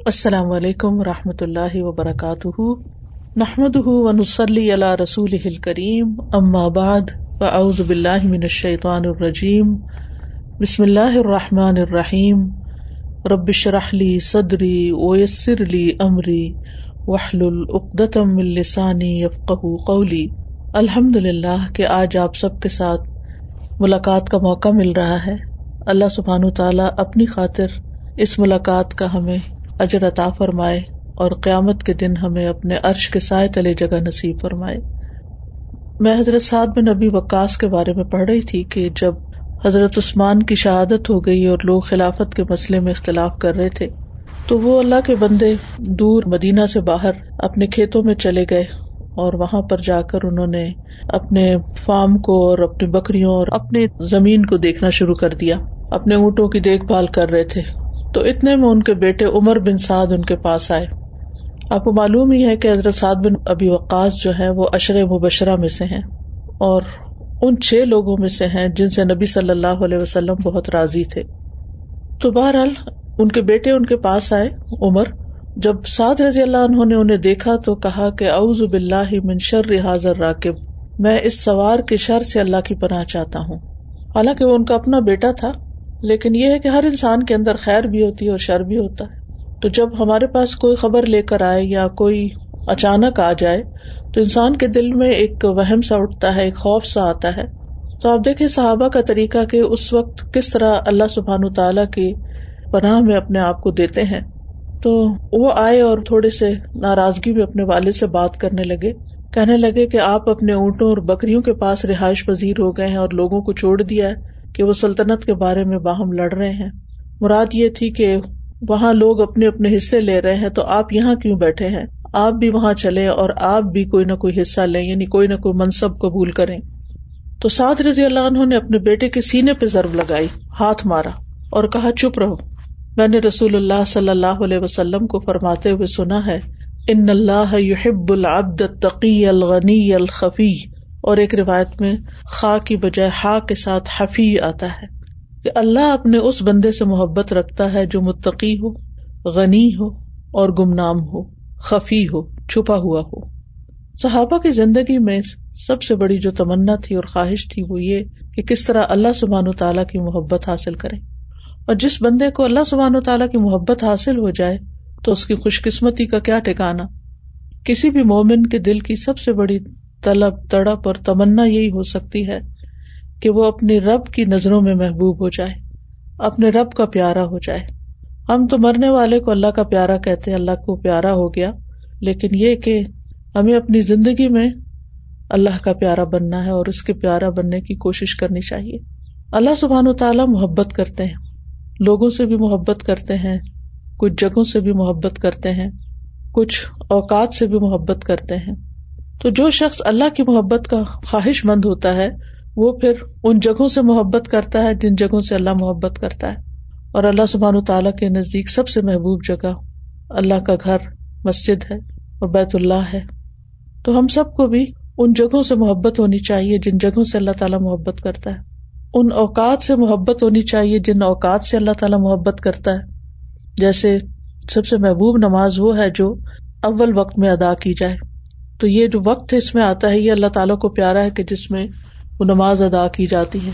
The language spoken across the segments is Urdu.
السلام علیکم و رحمۃ اللہ وبرکاتہ۔ نحمد ونسلی علیہ رسول کریم ام آباد و باللہ من الشیطان الرجیم۔ بسم اللہ الرحمٰن الرحیم۔ ربش رحلی صدری ویسر علی عمری وحل العقدم السانی یفق قولی۔ الحمد للہ کہ آج آپ سب کے ساتھ ملاقات کا موقع مل رہا ہے۔ اللہ سبحان تعالیٰ اپنی خاطر اس ملاقات کا ہمیں اجر عطا فرمائے اور قیامت کے دن ہمیں اپنے عرش کے سائے تلے جگہ نصیب فرمائے۔ میں حضرت سعد بن نبی وکاس کے بارے میں پڑھ رہی تھی کہ جب حضرت عثمان کی شہادت ہو گئی اور لوگ خلافت کے مسئلے میں اختلاف کر رہے تھے، تو وہ اللہ کے بندے دور مدینہ سے باہر اپنے کھیتوں میں چلے گئے اور وہاں پر جا کر انہوں نے اپنے فارم کو اور اپنی بکریوں اور اپنی زمین کو دیکھنا شروع کر دیا۔ اپنے اونٹوں کی دیکھ بھال کر رہے تھے۔ تو اتنے میں ان کے بیٹے عمر بن سعد ان کے پاس آئے۔ آپ کو معلوم ہی ہے کہ حضرت سعد بن ابی وقاص جو ہے وہ اشر مبشرہ میں سے ہیں اور ان چھ لوگوں میں سے ہیں جن سے نبی صلی اللہ علیہ وسلم بہت راضی تھے۔ تو بہرحال ان کے بیٹے ان کے پاس آئے عمر۔ جب سعد رضی اللہ انہوں نے انہیں دیکھا تو کہا کہ اعوذ باللہ من شر حاضر راکب میں اس سوار کے شر سے اللہ کی پناہ چاہتا ہوں۔ حالانکہ وہ ان کا اپنا بیٹا تھا۔ لیکن یہ ہے کہ ہر انسان کے اندر خیر بھی ہوتی ہے اور شر بھی ہوتا ہے۔ تو جب ہمارے پاس کوئی خبر لے کر آئے یا کوئی اچانک آ جائے، تو انسان کے دل میں ایک وہم سا اٹھتا ہے، ایک خوف سا آتا ہے۔ تو آپ دیکھیں صحابہ کا طریقہ کہ اس وقت کس طرح اللہ سبحان تعالیٰ کی پناہ میں اپنے آپ کو دیتے ہیں۔ تو وہ آئے اور تھوڑے سے ناراضگی میں اپنے والد سے بات کرنے لگے۔ کہنے لگے کہ آپ اپنے اونٹوں اور بکریوں کے پاس رہائش پذیر ہو گئے ہیں اور لوگوں کو چھوڑ دیا ہے۔ کہ وہ سلطنت کے بارے میں باہم لڑ رہے ہیں۔ مراد یہ تھی کہ وہاں لوگ اپنے اپنے حصے لے رہے ہیں تو آپ یہاں کیوں بیٹھے ہیں؟ آپ بھی وہاں چلے اور آپ بھی کوئی نہ کوئی حصہ لیں یعنی کوئی نہ کوئی منصب قبول کریں۔ تو سعد رضی اللہ عنہ نے اپنے بیٹے کے سینے پہ ضرب لگائی، ہاتھ مارا اور کہا، چپ رہو۔ میں نے رسول اللہ صلی اللہ علیہ وسلم کو فرماتے ہوئے سنا ہے، ان اللہ یحب العبد التقی الغنی الخفی اور ایک روایت میں خا کی بجائے ہا کے ساتھ حفیع آتا ہے کہ اللہ اپنے اس بندے سے محبت رکھتا ہے جو متقی ہو، غنی ہو اور گمنام ہو، خفی ہو، چھپا ہوا ہو۔ صحابہ کی زندگی میں سب سے بڑی جو تمنا تھی اور خواہش تھی وہ یہ کہ کس طرح اللہ سبحان و تعالیٰ کی محبت حاصل کرے۔ اور جس بندے کو اللہ سبحان و تعالیٰ کی محبت حاصل ہو جائے تو اس کی خوش قسمتی کا کیا ٹھکانا کسی بھی مومن کے دل کی سب سے بڑی طلب، تڑپ اور تمنا یہی ہو سکتی ہے کہ وہ اپنی رب کی نظروں میں محبوب ہو جائے، اپنے رب کا پیارا ہو جائے۔ ہم تو مرنے والے کو اللہ کا پیارا کہتے ہیں، اللہ کو پیارا ہو گیا، لیکن یہ کہ ہمیں اپنی زندگی میں اللہ کا پیارا بننا ہے اور اس کے پیارا بننے کی کوشش کرنی چاہیے۔ اللہ سبحان و تعالیٰ محبت کرتے ہیں، لوگوں سے بھی محبت کرتے ہیں، کچھ جگہوں سے بھی محبت کرتے ہیں، کچھ اوقات سے بھی محبت کرتے ہیں۔ تو جو شخص اللہ کی محبت کا خواہش مند ہوتا ہے، وہ پھر ان جگہوں سے محبت کرتا ہے جن جگہوں سے اللہ محبت کرتا ہے۔ اور اللہ سبحان تعالیٰ کے نزدیک سب سے محبوب جگہ اللہ کا گھر، مسجد ہے اور بیت اللہ ہے۔ تو ہم سب کو بھی ان جگہوں سے محبت ہونی چاہیے جن جگہوں سے اللہ تعالیٰ محبت کرتا ہے۔ ان اوقات سے محبت ہونی چاہیے جن اوقات سے اللہ تعالیٰ محبت کرتا ہے۔ جیسے سب سے محبوب نماز وہ ہے جو اول وقت میں ادا کی جائے۔ تو یہ جو وقت اس میں آتا ہے، یہ اللہ تعالیٰ کو پیارا ہے کہ جس میں وہ نماز ادا کی جاتی ہے۔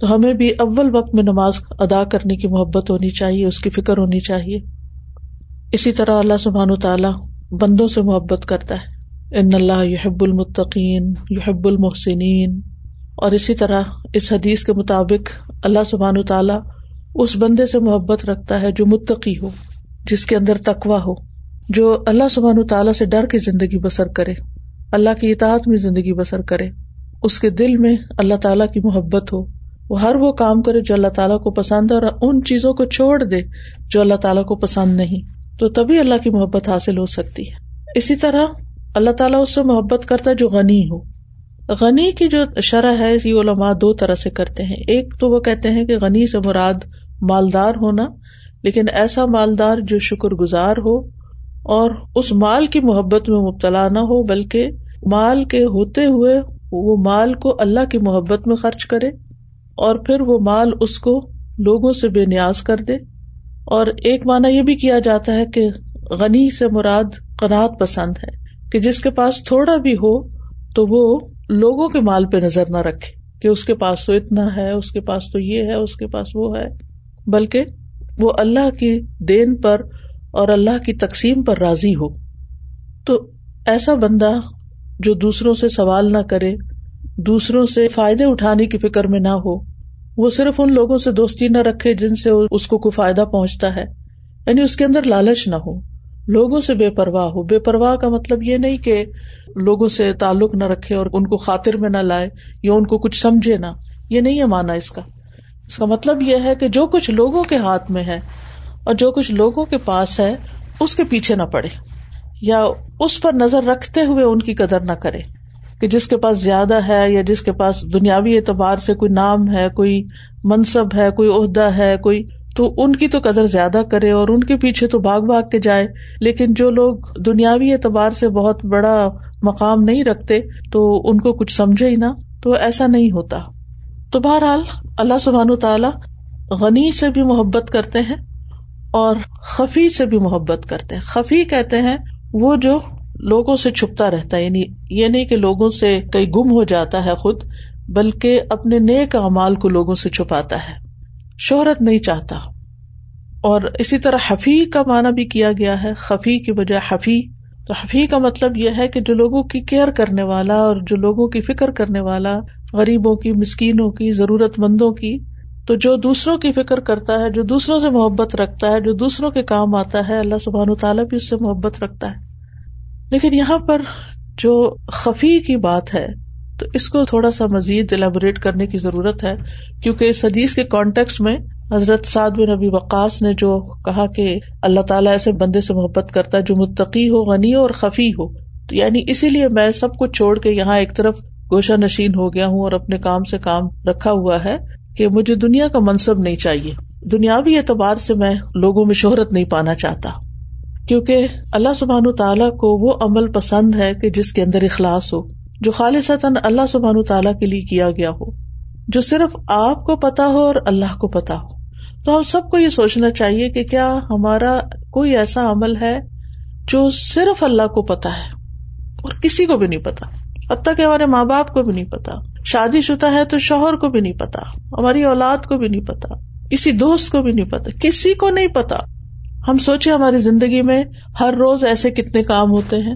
تو ہمیں بھی اول وقت میں نماز ادا کرنے کی محبت ہونی چاہیے، اس کی فکر ہونی چاہیے۔ اسی طرح اللہ سبحان و تعالیٰ بندوں سے محبت کرتا ہے۔ ان اللہ یحب المطقین یحب المحسنین۔ اور اسی طرح اس حدیث کے مطابق اللہ سبحان و تعالیٰ اس بندے سے محبت رکھتا ہے جو متقی ہو، جس کے اندر تقوا ہو۔ جو اللہ سبحان و تعالیٰ سے ڈر کی زندگی بسر کرے، اللہ کی اطاعت میں زندگی بسر کرے، اس کے دل میں اللہ تعالیٰ کی محبت ہو۔ وہ ہر وہ کام کرے جو اللہ تعالیٰ کو پسند ہے اور ان چیزوں کو چھوڑ دے جو اللہ تعالیٰ کو پسند نہیں۔ تو تبھی اللہ کی محبت حاصل ہو سکتی ہے۔ اسی طرح اللہ تعالیٰ اس سے محبت کرتا ہے جو غنی ہو۔ غنی کی جو شرح ہے، یہ علماء دو طرح سے کرتے ہیں۔ ایک تو وہ کہتے ہیں کہ غنی سے مراد مالدار ہونا، لیکن ایسا مالدار جو شکر گزار ہو اور اس مال کی محبت میں مبتلا نہ ہو، بلکہ مال کے ہوتے ہوئے وہ مال کو اللہ کی محبت میں خرچ کرے اور پھر وہ مال اس کو لوگوں سے بے نیاز کر دے۔ اور ایک مانا یہ بھی کیا جاتا ہے کہ غنی سے مراد قناط پسند ہے، کہ جس کے پاس تھوڑا بھی ہو تو وہ لوگوں کے مال پہ نظر نہ رکھے کہ اس کے پاس تو اتنا ہے، اس کے پاس تو یہ ہے، اس کے پاس وہ ہے، بلکہ وہ اللہ کی دین پر اور اللہ کی تقسیم پر راضی ہو۔ تو ایسا بندہ جو دوسروں سے سوال نہ کرے، دوسروں سے فائدے اٹھانے کی فکر میں نہ ہو، وہ صرف ان لوگوں سے دوستی نہ رکھے جن سے اس کو کوئی فائدہ پہنچتا ہے۔ یعنی اس کے اندر لالچ نہ ہو۔ لوگوں سے بے پرواہ ہو۔ بے پرواہ کا مطلب یہ نہیں کہ لوگوں سے تعلق نہ رکھے اور ان کو خاطر میں نہ لائے یا ان کو کچھ سمجھے نہ۔ یہ نہیں ہے مانا اس کا۔ اس کا مطلب یہ ہے کہ جو کچھ لوگوں کے ہاتھ میں ہے اور جو کچھ لوگوں کے پاس ہے، اس کے پیچھے نہ پڑے، یا اس پر نظر رکھتے ہوئے ان کی قدر نہ کرے، کہ جس کے پاس زیادہ ہے یا جس کے پاس دنیاوی اعتبار سے کوئی نام ہے، کوئی منصب ہے، کوئی عہدہ ہے، کوئی، تو ان کی تو قدر زیادہ کرے اور ان کے پیچھے تو بھاگ بھاگ کے جائے۔ لیکن جو لوگ دنیاوی اعتبار سے بہت بڑا مقام نہیں رکھتے، تو ان کو کچھ سمجھے ہی نا تو ایسا نہیں ہوتا۔ تو بہرحال اللہ سبحان تعالی غنی سے بھی محبت کرتے ہیں۔ اور خفی سے بھی محبت کرتے ہیں۔ خفی کہتے ہیں وہ جو لوگوں سے چھپتا رہتا ہے یعنی یہ نہیں کہ لوگوں سے کئی گم ہو جاتا ہے خود، بلکہ اپنے نیک امال کو لوگوں سے چھپاتا ہے۔ شہرت نہیں چاہتا۔ اور اسی طرح حفیع کا معنی بھی کیا گیا ہے۔ خفی کی بجائے حفیع تو حفیع کا مطلب یہ ہے کہ جو لوگوں کی کیئر کرنے والا اور جو لوگوں کی فکر کرنے والا، غریبوں کی، مسکینوں کی ضرورت مندوں کی تو جو دوسروں کی فکر کرتا ہے، جو دوسروں سے محبت رکھتا ہے، جو دوسروں کے کام آتا ہے، اللہ سبحان و تعالیٰ بھی اس سے محبت رکھتا ہے۔ لیکن یہاں پر جو خفی کی بات ہے، تو اس کو تھوڑا سا مزید الیبوریٹ کرنے کی ضرورت ہے، کیونکہ اس حدیث کے کانٹیکس میں حضرت سعد بن نبی وقاص نے جو کہا کہ اللہ تعالیٰ ایسے بندے سے محبت کرتا ہے جو متقی ہو، غنی ہو اور خفی ہو۔ تو یعنی اسی لیے میں سب کچھ چھوڑ کے یہاں ایک طرف گوشہ نشین ہو گیا ہوں اور اپنے کام سے کام رکھا ہوا ہے۔ کہ مجھے دنیا کا منصب نہیں چاہیے۔ دنیاوی اعتبار سے میں لوگوں میں شہرت نہیں پانا چاہتا۔ کیونکہ اللہ سبحان تعالیٰ کو وہ عمل پسند ہے کہ جس کے اندر اخلاص ہو، جو خالص اللہ سبحان تعالیٰ کے لیے کیا گیا ہو، جو صرف آپ کو پتا ہو اور اللہ کو پتا ہو۔ تو ہم سب کو یہ سوچنا چاہیے کہ کیا ہمارا کوئی ایسا عمل ہے جو صرف اللہ کو پتا ہے اور کسی کو بھی نہیں پتا حتیٰ کہ ہمارے ماں باپ کو بھی نہیں پتا۔ شادی شدہ ہے تو شوہر کو بھی نہیں پتا۔ ہماری اولاد کو بھی نہیں پتا۔ کسی دوست کو بھی نہیں پتا۔ کسی کو نہیں پتا۔ ہم سوچے ہماری زندگی میں ہر روز ایسے کتنے کام ہوتے ہیں،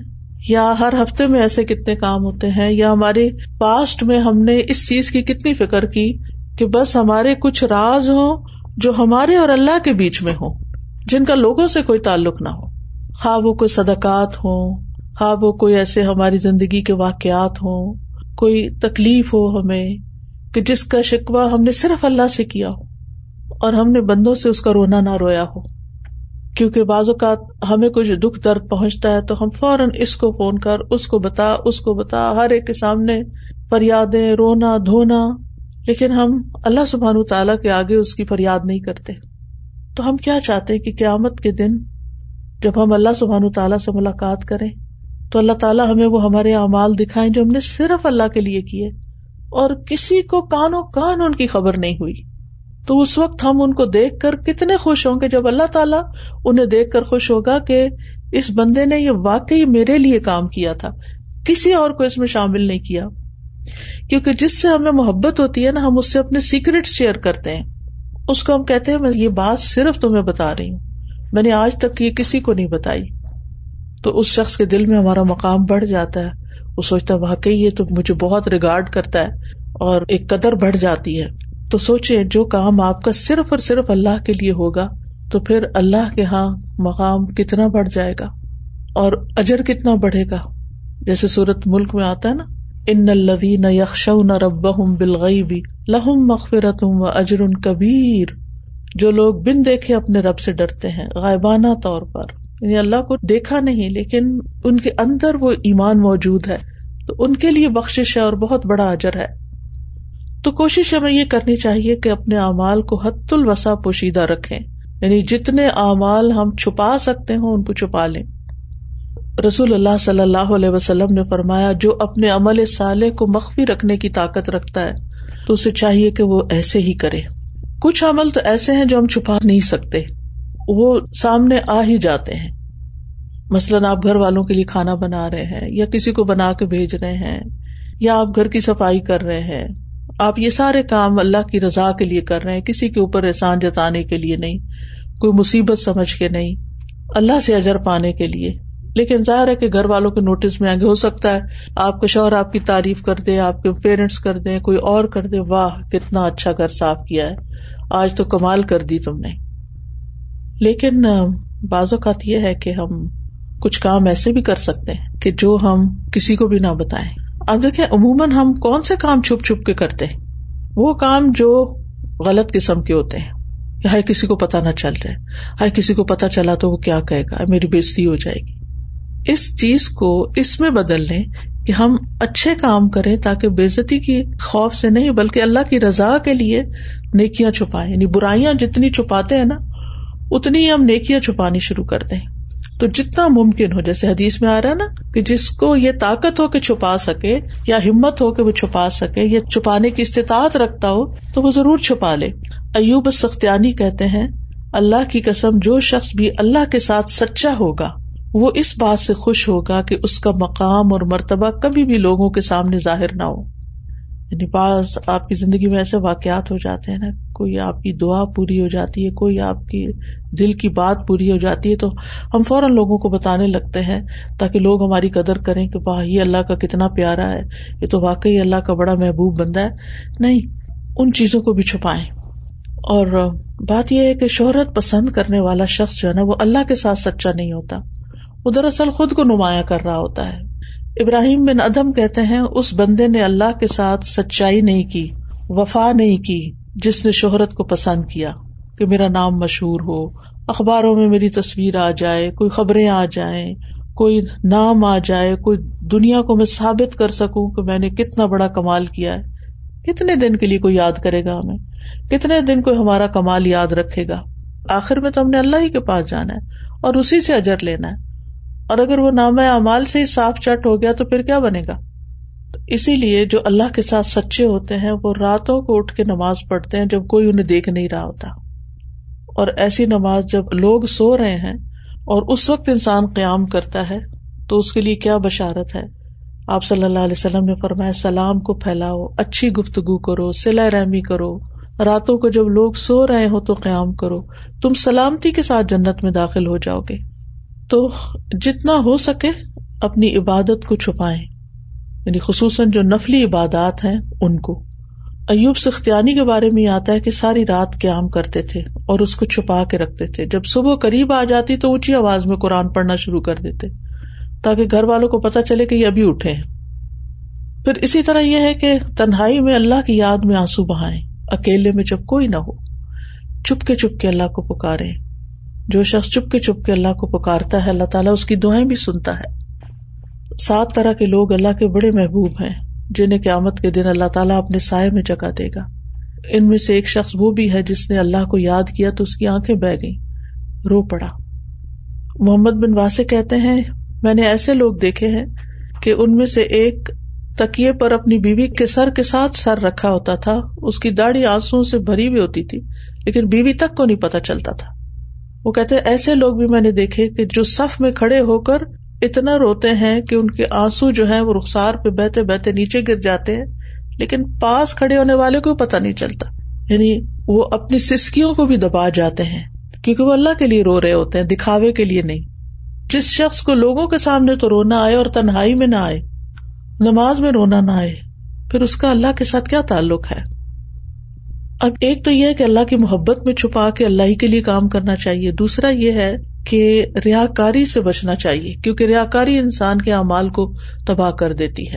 یا ہر ہفتے میں ایسے کتنے کام ہوتے ہیں، یا ہمارے پاسٹ میں ہم نے اس چیز کی کتنی فکر کی کہ بس ہمارے کچھ راز ہو جو ہمارے اور اللہ کے بیچ میں ہو جن کا لوگوں سے کوئی تعلق نہ ہو۔ خواہ وہ کوئی صدقات ہو خواہ وہ کوئی ایسے ہماری زندگی کے واقعات ہوں، کوئی تکلیف ہو ہمیں، کہ جس کا شکوہ ہم نے صرف اللہ سے کیا ہو اور ہم نے بندوں سے اس کا رونا نہ رویا ہو۔ کیونکہ بعض اوقات ہمیں کچھ دکھ درد پہنچتا ہے تو ہم فوراً اس کو فون کر، اس کو بتا، اس کو بتا، ہر ایک کے سامنے فریادیں، رونا، دھونا، لیکن ہم اللہ سبحان تعالیٰ کے آگے اس کی فریاد نہیں کرتے۔ تو ہم کیا چاہتے کہ قیامت کے دن جب ہم اللہ سبحان تعالیٰ سے ملاقات کریں؟ تو اللہ تعالیٰ ہمیں وہ ہمارے اعمال دکھائے جو ہم نے صرف اللہ کے لیے کیے اور کسی کو کانوں کان ان کی خبر نہیں ہوئی۔ تو اس وقت ہم ان کو دیکھ کر کتنے خوش ہوں گے جب اللہ تعالیٰ انہیں دیکھ کر خوش ہوگا کہ اس بندے نے یہ واقعی میرے لیے کام کیا تھا۔ کسی اور کو اس میں شامل نہیں کیا۔ کیونکہ جس سے ہمیں محبت ہوتی ہے نا، ہم اس سے اپنے سیکرٹ شیئر کرتے ہیں۔ اس کو ہم کہتے ہیں، میں یہ بات صرف تمہیں بتا رہی ہوں۔ میں نے آج تک یہ کسی کو نہیں بتائی۔ تو اس شخص کے دل میں ہمارا مقام بڑھ جاتا ہے۔ وہ سوچتا ہے، واقعی یہ تو مجھے بہت ریگارڈ کرتا ہے اور ایک قدر بڑھ جاتی ہے۔ تو سوچے جو کام آپ کا صرف اور صرف اللہ کے لیے ہوگا، تو پھر اللہ کے یہاں مقام کتنا بڑھ جائے گا اور اجر کتنا بڑھے گا۔ جیسے سورت ملک میں آتا ہے نا، ان الدین یکش نہ رب بالغیبی لہم مغفرت و اجر کبیر۔ جو لوگ بن دیکھے اپنے رب سے ڈرتے ہیں، غائبانہ طور پر۔ یعنی اللہ کو دیکھا نہیں، لیکن ان کے اندر وہ ایمان موجود ہے۔ تو ان کے لیے بخش ہے اور بہت بڑا اجر ہے۔ تو کوشش ہمیں یہ کرنی چاہیے کہ اپنے اعمال کو حت الوسا پوشیدہ رکھے یعنی جتنے اعمال ہم چھپا سکتے ہوں، ان کو چھپا لیں۔ رسول اللہ صلی اللہ علیہ وسلم نے فرمایا، جو اپنے عمل سالے کو مخفی رکھنے کی طاقت رکھتا ہے، تو اسے چاہیے کہ وہ ایسے ہی کرے۔ کچھ عمل تو ایسے ہیں جو ہم چھپا نہیں سکتے۔ وہ سامنے آ ہی جاتے ہیں۔ مثلاً آپ گھر والوں کے لیے کھانا بنا رہے ہیں یا کسی کو بنا کے بھیج رہے ہیں یا آپ گھر کی صفائی کر رہے ہیں۔ آپ یہ سارے کام اللہ کی رضا کے لیے کر رہے ہیں، کسی کے اوپر احسان جتانے کے لیے نہیں، کوئی مصیبت سمجھ کے نہیں، اللہ سے اجر پانے کے لیے۔ لیکن ظاہر ہے کہ گھر والوں کے نوٹس میں آگے ہو سکتا ہے، آپ کا شوہر آپ کی تعریف کر دے، آپ کے پیرنٹس کر دیں، کوئی اور کر دے، واہ، کتنا اچھا گھر صاف کیا ہے۔ آج تو کمال کر دی تم نے۔ لیکن بعض اوقات یہ ہے کہ ہم کچھ کام ایسے بھی کر سکتے ہیں کہ جو ہم کسی کو بھی نہ بتائیں۔ اب دیکھیں، عموماً ہم کون سے کام چھپ چھپ کے کرتے ہیں؟ وہ کام جو غلط قسم کے ہوتے ہیں۔ ہائے، کسی کو پتا نہ چل رہے ہائے، کسی کو پتا چلا تو وہ کیا کہے گا؟ میری بےزتی ہو جائے گی۔ اس چیز کو اس میں بدل لیں کہ ہم اچھے کام کریں تاکہ بےزتی کی خوف سے نہیں، بلکہ اللہ کی رضا کے لیے نیکیاں چھپائیں۔ یعنی برائیاں جتنی چھپاتے ہیں نا اتنی ہم نیکیاں چھپانی شروع کر دیں۔ تو جتنا ممکن ہو، جیسے حدیث میں آ رہا ہے نا کہ جس کو یہ طاقت ہو کہ چھپا سکے یا ہمت ہو کہ وہ چھپا سکے یا چھپانے کی استطاعت رکھتا ہو، تو وہ ضرور چھپا لے۔ ایوب سختیانی کہتے ہیں، اللہ کی قسم، جو شخص بھی اللہ کے ساتھ سچا ہوگا، وہ اس بات سے خوش ہوگا کہ اس کا مقام اور مرتبہ کبھی بھی لوگوں کے سامنے ظاہر نہ ہو۔ یعنی بعض آپ کی زندگی میں ایسے واقعات ہو جاتے ہیں نا کوئی آپ کی دعا پوری ہو جاتی ہے، کوئی آپ کی دل کی بات پوری ہو جاتی ہے، تو ہم فوراً لوگوں کو بتانے لگتے ہیں تاکہ لوگ ہماری قدر کریں کہ واہ، یہ اللہ کا کتنا پیارا ہے، یہ تو واقعی اللہ کا بڑا محبوب بندہ ہے۔ نہیں، ان چیزوں کو بھی چھپائیں۔ اور بات یہ ہے کہ شہرت پسند کرنے والا شخص جو ہے نا، وہ اللہ کے ساتھ سچا نہیں ہوتا۔ وہ دراصل خود کو نمایاں کر رہا ہوتا ہے۔ ابراہیم بن ادم کہتے ہیں، اس بندے نے اللہ کے ساتھ سچائی نہیں کی، وفا نہیں کی۔ جس نے شہرت کو پسند کیا کہ میرا نام مشہور ہو، اخباروں میں میری تصویر آ جائے، کوئی خبریں آ جائیں، کوئی نام آ جائے، کوئی دنیا کو میں ثابت کر سکوں کہ میں نے کتنا بڑا کمال کیا ہے۔ کتنے دن کے لیے کوئی یاد کرے گا ہمیں؟ کتنے دن کوئی ہمارا کمال یاد رکھے گا؟ آخر میں تو ہم نے اللہ ہی کے پاس جانا ہے اور اسی سے اجر لینا ہے۔ اور اگر وہ نام اعمال سے ہی صاف چٹ ہو گیا تو پھر کیا بنے گا؟ اسی لیے جو اللہ کے ساتھ سچے ہوتے ہیں، وہ راتوں کو اٹھ کے نماز پڑھتے ہیں جب کوئی انہیں دیکھ نہیں رہا ہوتا۔ اور ایسی نماز جب لوگ سو رہے ہیں اور اس وقت انسان قیام کرتا ہے، تو اس کے لیے کیا بشارت ہے؟ آپ صلی اللہ علیہ وسلم نے فرمایا، سلام کو پھیلاؤ، اچھی گفتگو کرو سلا رحمی کرو۔ راتوں کو جب لوگ سو رہے ہو تو قیام کرو۔ تم سلامتی کے ساتھ جنت میں داخل ہو جاؤ گے۔ تو جتنا ہو سکے اپنی عبادت کو چھپائیں۔ یعنی خصوصاً جو نفلی عبادات ہیں ان کو۔ ایوب سختیانی کے بارے میں آتا ہے کہ ساری رات قیام کرتے تھے اور اس کو چھپا کے رکھتے تھے۔ جب صبح قریب آ جاتی تو اونچی آواز میں قرآن پڑھنا شروع کر دیتے تاکہ گھر والوں کو پتا چلے کہ یہ ابھی اٹھے پھر اسی طرح یہ ہے کہ تنہائی میں اللہ کی یاد میں آنسو بہائیں۔ اکیلے میں جب کوئی نہ ہو چپ کے چپ کے اللہ کو پکارے۔ جو شخص چپ کے چپ کے اللہ کو پکارتا ہے، اللہ تعالیٰ اس کی دعائیں بھی سنتا ہے۔ سات طرح کے لوگ اللہ کے بڑے محبوب ہیں، جنہیں قیامت کے دن اللہ تعالیٰ اپنے سائے میں جگہ دے گا۔ ان میں سے ایک شخص وہ بھی ہے جس نے اللہ کو یاد کیا تو اس کی آنکھیں بہ گئی رو پڑا۔ محمد بن واسے کہتے ہیں، میں نے ایسے لوگ دیکھے ہیں کہ ان میں سے ایک تکیے پر اپنی بیوی کے سر کے ساتھ سر رکھا ہوتا تھا۔ اس کی داڑھی آنسو سے بھری ہوئی ہوتی تھی، لیکن بیوی تک کو نہیں پتا چلتا تھا۔ وہ کہتے ایسے لوگ بھی میں نے دیکھے کہ جو صف میں کھڑے ہو کر اتنا روتے ہیں کہ ان کے آنسو جو ہے وہ رخسار پہ بہتے بہتے نیچے گر جاتے ہیں، لیکن پاس کھڑے ہونے والے کو پتا نہیں چلتا۔ یعنی وہ اپنی سسکیوں کو بھی دبا جاتے ہیں، کیونکہ وہ اللہ کے لیے رو رہے ہوتے ہیں، دکھاوے کے لیے نہیں۔ جس شخص کو لوگوں کے سامنے تو رونا آئے اور تنہائی میں نہ آئے، نماز میں رونا نہ آئے، پھر اس کا اللہ کے ساتھ کیا تعلق ہے؟ اب ایک تو یہ ہے کہ اللہ کی محبت میں چھپا کے اللہ ہی کے لیے کام کرنا چاہیے۔ دوسرا یہ ہے کہ ریا کاری سے بچنا چاہیے، کیونکہ ریا کاری انسان کے اعمال کو تباہ کر دیتی ہے۔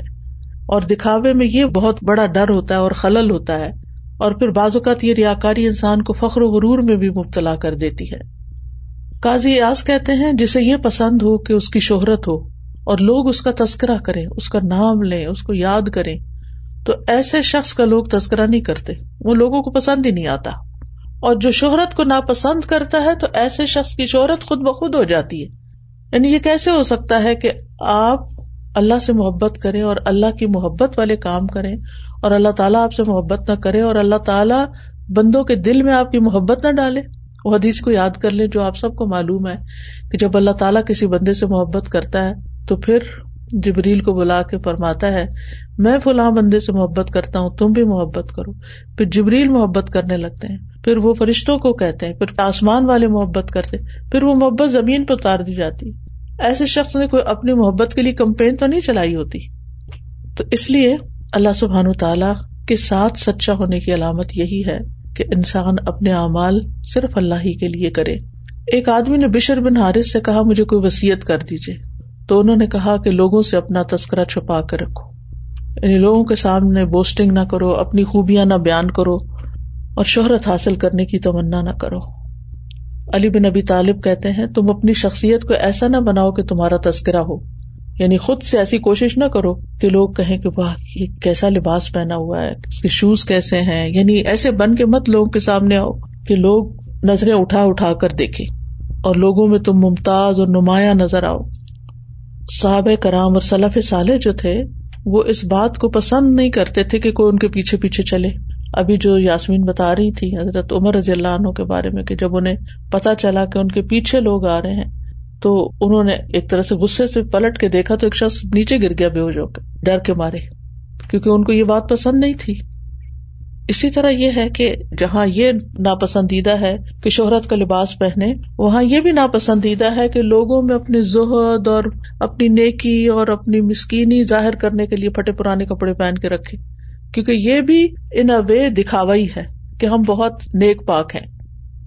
اور دکھاوے میں یہ بہت بڑا ڈر ہوتا ہے اور خلل ہوتا ہے، اور پھر بعض اوقات یہ ریا کاری انسان کو فخر و غرور میں بھی مبتلا کر دیتی ہے۔ قاضی ایاز کہتے ہیں، جسے یہ پسند ہو کہ اس کی شہرت ہو اور لوگ اس کا تذکرہ کریں، اس کا نام لیں، اس کو یاد کریں، تو ایسے شخص کا لوگ تذکرہ نہیں کرتے۔ وہ لوگوں کو پسند ہی نہیں آتا۔ اور جو شہرت کو ناپسند کرتا ہے تو ایسے شخص کی شہرت خود بخود ہو جاتی ہے۔ یعنی یہ کیسے ہو سکتا ہے کہ آپ اللہ سے محبت کریں اور اللہ کی محبت والے کام کریں اور اللہ تعالیٰ آپ سے محبت نہ کرے اور اللہ تعالیٰ بندوں کے دل میں آپ کی محبت نہ ڈالے۔ وہ حدیث کو یاد کر لیں جو آپ سب کو معلوم ہے کہ جب اللہ تعالیٰ کسی بندے سے محبت کرتا ہے تو پھر جبریل کو بلا کے فرماتا ہے، میں فلاں بندے سے محبت کرتا ہوں، تم بھی محبت کرو۔ پھر جبریل محبت کرنے لگتے ہیں۔ پھر وہ فرشتوں کو کہتے ہیں، پھر آسمان والے محبت کرتے پھر وہ محبت زمین پہ اتار دی جاتی۔ ایسے شخص نے کوئی اپنی محبت کے لیے کمپین تو نہیں چلائی ہوتی؟ تو اس لیے اللہ سبحان تعالیٰ کے ساتھ سچا ہونے کی علامت یہی ہے کہ انسان اپنے اعمال صرف اللہ ہی کے لیے کرے۔ ایک آدمی نے بشر بن حارث سے کہا، مجھے کوئی وسیعت کر دیجیے تو انہوں نے کہا کہ لوگوں سے اپنا تذکرہ چھپا کر رکھو۔ یعنی لوگوں کے سامنے بوسٹنگ نہ کرو، اپنی خوبیاں نہ بیان کرو اور شہرت حاصل کرنے کی تمنا نہ کرو۔ علی بن ابی طالب کہتے ہیں، تم اپنی شخصیت کو ایسا نہ بناؤ کہ تمہارا تذکرہ ہو۔ یعنی خود سے ایسی کوشش نہ کرو کہ لوگ کہیں کہ واہ، یہ کیسا لباس پہنا ہوا ہے، اس کے شوز کیسے ہیں؟ یعنی ایسے بن کے مت لوگوں کے سامنے آؤ کہ لوگ نظریں اٹھا اٹھا کر دیکھے اور لوگوں میں تم ممتاز اور نمایاں نظر آؤ۔ صحاب کرام اور صلاف سالے جو تھے، وہ اس بات کو پسند نہیں کرتے تھے کہ کوئی ان کے پیچھے پیچھے چلے۔ ابھی جو یاسمین بتا رہی تھی، حضرت عمر رضی اللہ عنہ کے بارے میں کہ جب انہیں پتا چلا کہ ان کے پیچھے لوگ آ رہے ہیں، تو انہوں نے ایک طرح سے غصے سے پلٹ کے دیکھا تو ایک شخص نیچے گر گیا بے ہو کے، ڈر کے مارے، کیونکہ ان کو یہ بات پسند نہیں تھی۔ اسی طرح یہ ہے کہ جہاں یہ ناپسندیدہ ہے کہ شہرت کا لباس پہنے، وہاں یہ بھی ناپسندیدہ ہے کہ لوگوں میں اپنی زہد اور اپنی نیکی اور اپنی مسکینی ظاہر کرنے کے لیے پھٹے پرانے کپڑے پہن کے رکھے۔ کیونکہ یہ بھی ان وے دکھاوا ہی ہے کہ ہم بہت نیک پاک ہیں۔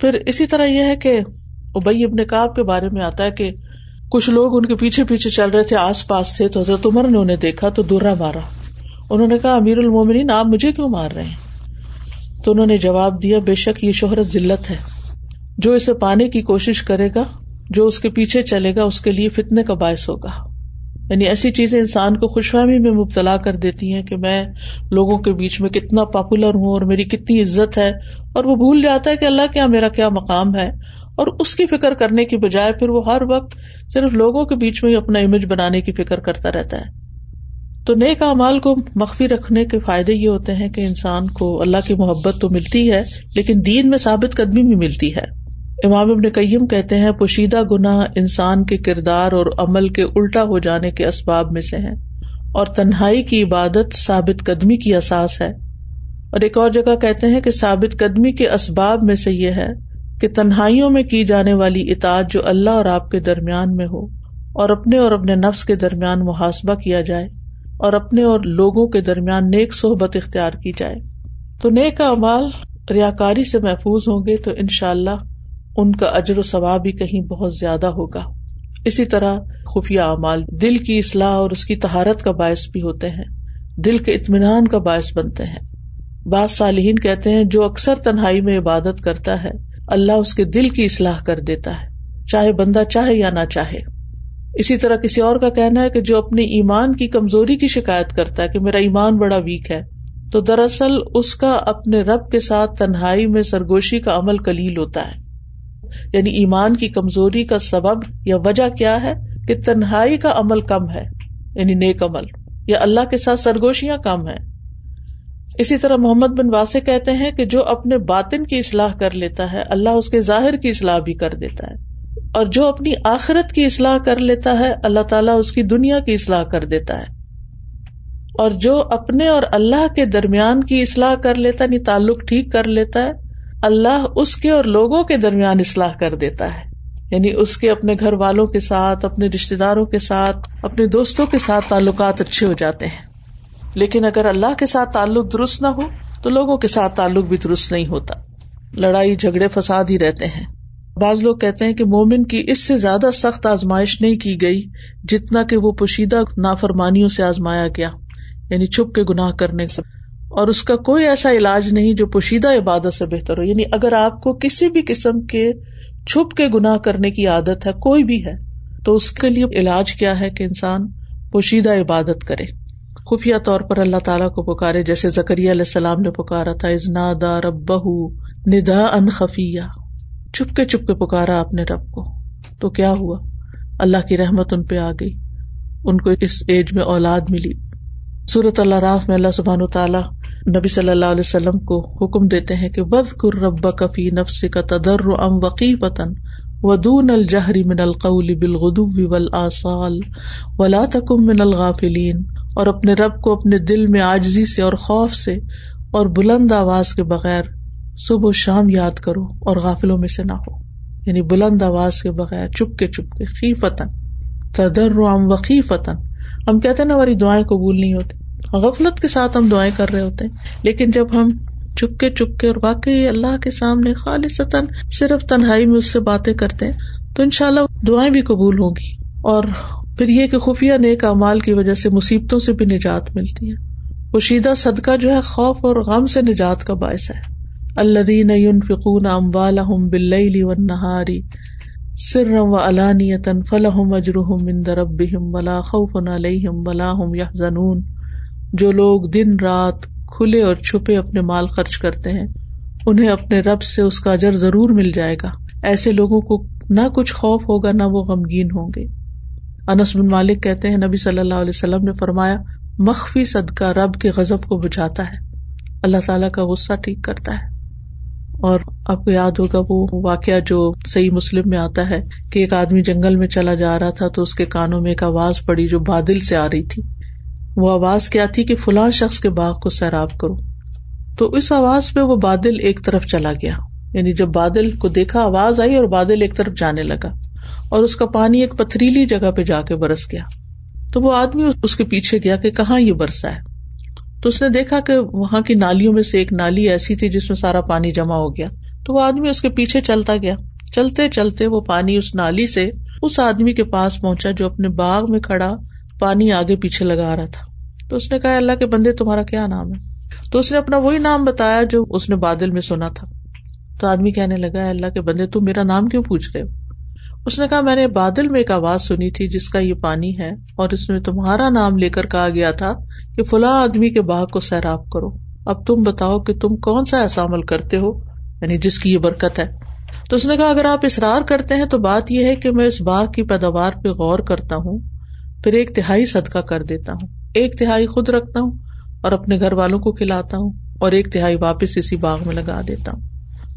پھر اسی طرح یہ ہے کہ ابئی ابن کاب کے بارے میں آتا ہے کہ کچھ لوگ ان کے پیچھے پیچھے چل رہے تھے، آس پاس تھے، تو حضرت عمر نے انہیں دیکھا تو درا مارا۔ انہوں نے کہا، امیر المومنین، آپ مجھے کیوں مار رہے ہیں؟ تو انہوں نے جواب دیا، بے شک یہ شہرت ذلت ہے۔ جو اسے پانے کی کوشش کرے گا، جو اس کے پیچھے چلے گا، اس کے لیے فتنے کا باعث ہوگا۔ یعنی ایسی چیزیں انسان کو خوش فہمی میں مبتلا کر دیتی ہیں کہ میں لوگوں کے بیچ میں کتنا پاپولر ہوں اور میری کتنی عزت ہے۔ اور وہ بھول جاتا ہے کہ اللہ کیا میرا کیا مقام ہے۔ اور اس کی فکر کرنے کی بجائے پھر وہ ہر وقت صرف لوگوں کے بیچ میں ہی اپنا امیج بنانے کی فکر کرتا رہتا ہے۔ تو نیک اعمال کو مخفی رکھنے کے فائدے یہ ہوتے ہیں کہ انسان کو اللہ کی محبت تو ملتی ہے، لیکن دین میں ثابت قدمی بھی ملتی ہے۔ امام ابن قیم کہتے ہیں، پوشیدہ گناہ انسان کے کردار اور عمل کے الٹا ہو جانے کے اسباب میں سے ہے اور تنہائی کی عبادت ثابت قدمی کی احساس ہے۔ اور ایک اور جگہ کہتے ہیں کہ ثابت قدمی کے اسباب میں سے یہ ہے کہ تنہائیوں میں کی جانے والی اطاعت جو اللہ اور آپ کے درمیان میں ہو اور اپنے اور اپنے نفس کے درمیان محاسبہ کیا جائے۔ اور اپنے اور لوگوں کے درمیان نیک صحبت اختیار کی جائے۔ تو نیک امال ریا کاری سے محفوظ ہوں گے تو ان شاء اللہ ان کا اجر و ثواب بھی کہیں بہت زیادہ ہوگا۔ اسی طرح خفیہ اعمال، دل کی اصلاح اور اس کی تہارت کا باعث بھی ہوتے ہیں۔ دل کے اطمینان کا باعث بنتے ہیں۔ بعض صالحین کہتے ہیں، جو اکثر تنہائی میں عبادت کرتا ہے، اللہ اس کے دل کی اصلاح کر دیتا ہے، چاہے بندہ چاہے یا نہ چاہے۔ اسی طرح کسی اور کا کہنا ہے کہ جو اپنے ایمان کی کمزوری کی شکایت کرتا ہے کہ میرا ایمان بڑا ویک ہے، تو دراصل اس کا اپنے رب کے ساتھ تنہائی میں سرگوشی کا عمل کلیل ہوتا ہے۔ یعنی ایمان کی کمزوری کا سبب یا وجہ کیا ہے کہ تنہائی کا عمل کم ہے یعنی نیک عمل، یا اللہ کے ساتھ سرگوشیاں کم ہے اسی طرح محمد بن واسع کہتے ہیں کہ جو اپنے باطن کی اصلاح کر لیتا ہے، اللہ اس کے ظاہر کی اصلاح بھی کر دیتا ہے۔ اور جو اپنی آخرت کی اصلاح کر لیتا ہے، اللہ تعالیٰ اس کی دنیا کی اصلاح کر دیتا ہے۔ اور جو اپنے اور اللہ کے درمیان کی اصلاح کر لیتا ہے یعنی تعلق ٹھیک کر لیتا ہے، اللہ اس کے اور لوگوں کے درمیان اصلاح کر دیتا ہے۔ یعنی اس کے اپنے گھر والوں کے ساتھ، اپنے رشتے داروں کے ساتھ، اپنے دوستوں کے ساتھ تعلقات اچھے ہو جاتے ہیں۔ لیکن اگر اللہ کے ساتھ تعلق درست نہ ہو، تو لوگوں کے ساتھ تعلق بھی درست نہیں ہوتا۔ لڑائی، جھگڑے، فساد ہی رہتے ہیں۔ بعض لوگ کہتے ہیں کہ مومن کی اس سے زیادہ سخت آزمائش نہیں کی گئی جتنا کہ وہ پوشیدہ نافرمانیوں سے آزمایا گیا یعنی چھپ کے گناہ کرنے سے۔ اور اس کا کوئی ایسا علاج نہیں جو پوشیدہ عبادت سے بہتر ہو۔ یعنی اگر آپ کو کسی بھی قسم کے چھپ کے گناہ کرنے کی عادت ہے، کوئی بھی ہے، تو اس کے لیے علاج کیا ہے کہ انسان پوشیدہ عبادت کرے۔ خفیہ طور پر اللہ تعالیٰ کو پکارے، جیسے زکری علیہ السلام نے پکارا تھا ازنا دا رب ندا ان خفیہ چپ کے چپ کے پکارا اپنے رب کو۔ تو کیا ہوا؟ اللہ کی رحمت ان پہ آ گئی۔ ان کو اس ایج میں اولاد ملی۔ صورت اللہ راف میں اللہ سبحان تعالیٰ نبی صلی اللہ علیہ وسلم کو حکم دیتے ہیں کہ بد کر رب کفی نفس کا تدر ام وقی پتن ودون الجہری من القول بالغدو والآصال ولا تکم من الغافلین۔ اور اپنے رب کو اپنے دل میں آجزی سے اور خوف سے اور بلند آواز کے بغیر صبح و شام یاد کرو اور غافلوں میں سے نہ ہو۔ یعنی بلند آواز کے بغیر چپ کے چپ کے خی فتن تدر وقی فتن ہم کہتے ہیں نا، ہماری دعائیں قبول نہیں ہوتی۔ غفلت کے ساتھ ہم دعائیں کر رہے ہوتے ہیں۔ لیکن جب ہم چپکے چپکے اور واقعی اللہ کے سامنے خالص صرف تنہائی میں اس سے باتیں کرتے ہیں، تو ان شاء اللہ دعائیں بھی قبول ہوں گی۔ اور پھر یہ کہ خفیہ نیک امال کی وجہ سے مصیبتوں سے بھی نجات ملتی ہے۔ پوشیدہ صدقہ جو ہے، خوف اور غم سے نجات کا باعث ہے۔ اللہ فکون ام بل و نہاری سر و علانیتن فلحم اجرحم ان درب ولا خوف علیہم ولا ہم یا جو لوگ دن رات کھلے اور چھپے اپنے مال خرچ کرتے ہیں، انہیں اپنے رب سے اس کا اجر ضرور مل جائے گا۔ ایسے لوگوں کو نہ کچھ خوف ہوگا، نہ وہ غمگین ہوں گے۔ انس بن مالک کہتے ہیں، نبی صلی اللہ علیہ وسلم نے فرمایا، مخفی صدقہ رب کے غزب کو بچاتا ہے۔ اللہ تعالیٰ کا غصہ ٹھیک کرتا ہے۔ اور آپ کو یاد ہوگا وہ واقعہ جو صحیح مسلم میں آتا ہے کہ ایک آدمی جنگل میں چلا جا رہا تھا تو اس کے کانوں میں ایک آواز پڑی جو بادل سے آ رہی تھی۔ وہ آواز کیا تھی کہ فلاں شخص کے باغ کو سیراب کرو۔ تو اس آواز پہ وہ بادل ایک طرف چلا گیا۔ یعنی جب بادل کو دیکھا، آواز آئی اور بادل ایک طرف جانے لگا۔ اور اس کا پانی ایک پتھریلی جگہ پہ جا کے برس گیا۔ تو وہ آدمی اس کے پیچھے گیا کہ کہاں یہ برسا ہے؟ تو اس نے دیکھا کہ وہاں کی نالیوں میں سے ایک نالی ایسی تھی جس میں سارا پانی جمع ہو گیا۔ تو وہ آدمی اس کے پیچھے چلتا گیا۔ چلتے چلتے وہ پانی اس نالی سے اس آدمی کے پاس پہنچا جو اپنے باغ میں کھڑا پانی آگے پیچھے لگا رہا تھا۔ تو اس نے کہا، اللہ کے بندے، تمہارا کیا نام ہے؟ تو اس نے اپنا وہی نام بتایا جو اس نے بادل میں سنا تھا۔ تو آدمی کہنے لگا اللہ کے بندے، تم میرا نام کیوں پوچھ رہے ہو؟ اس نے کہا، میں نے بادل میں ایک آواز سنی تھی جس کا یہ پانی ہے اور اس میں تمہارا نام لے کر کہا گیا تھا کہ فلاں آدمی کے باغ کو سیراب کرو۔ اب تم بتاؤ کہ تم کون سا ایسا عمل کرتے ہو یعنی جس کی یہ برکت ہے۔ تو اس نے کہا، اگر آپ اصرار کرتے ہیں تو بات یہ ہے کہ میں اس باغ کی پیداوار پہ غور کرتا ہوں، پھر ایک تہائی صدقہ کر دیتا ہوں۔ ایک تہائی خود رکھتا ہوں اور اپنے گھر والوں کو کھلاتا ہوں اور ایک تہائی واپس اسی باغ میں لگا دیتا ہوں۔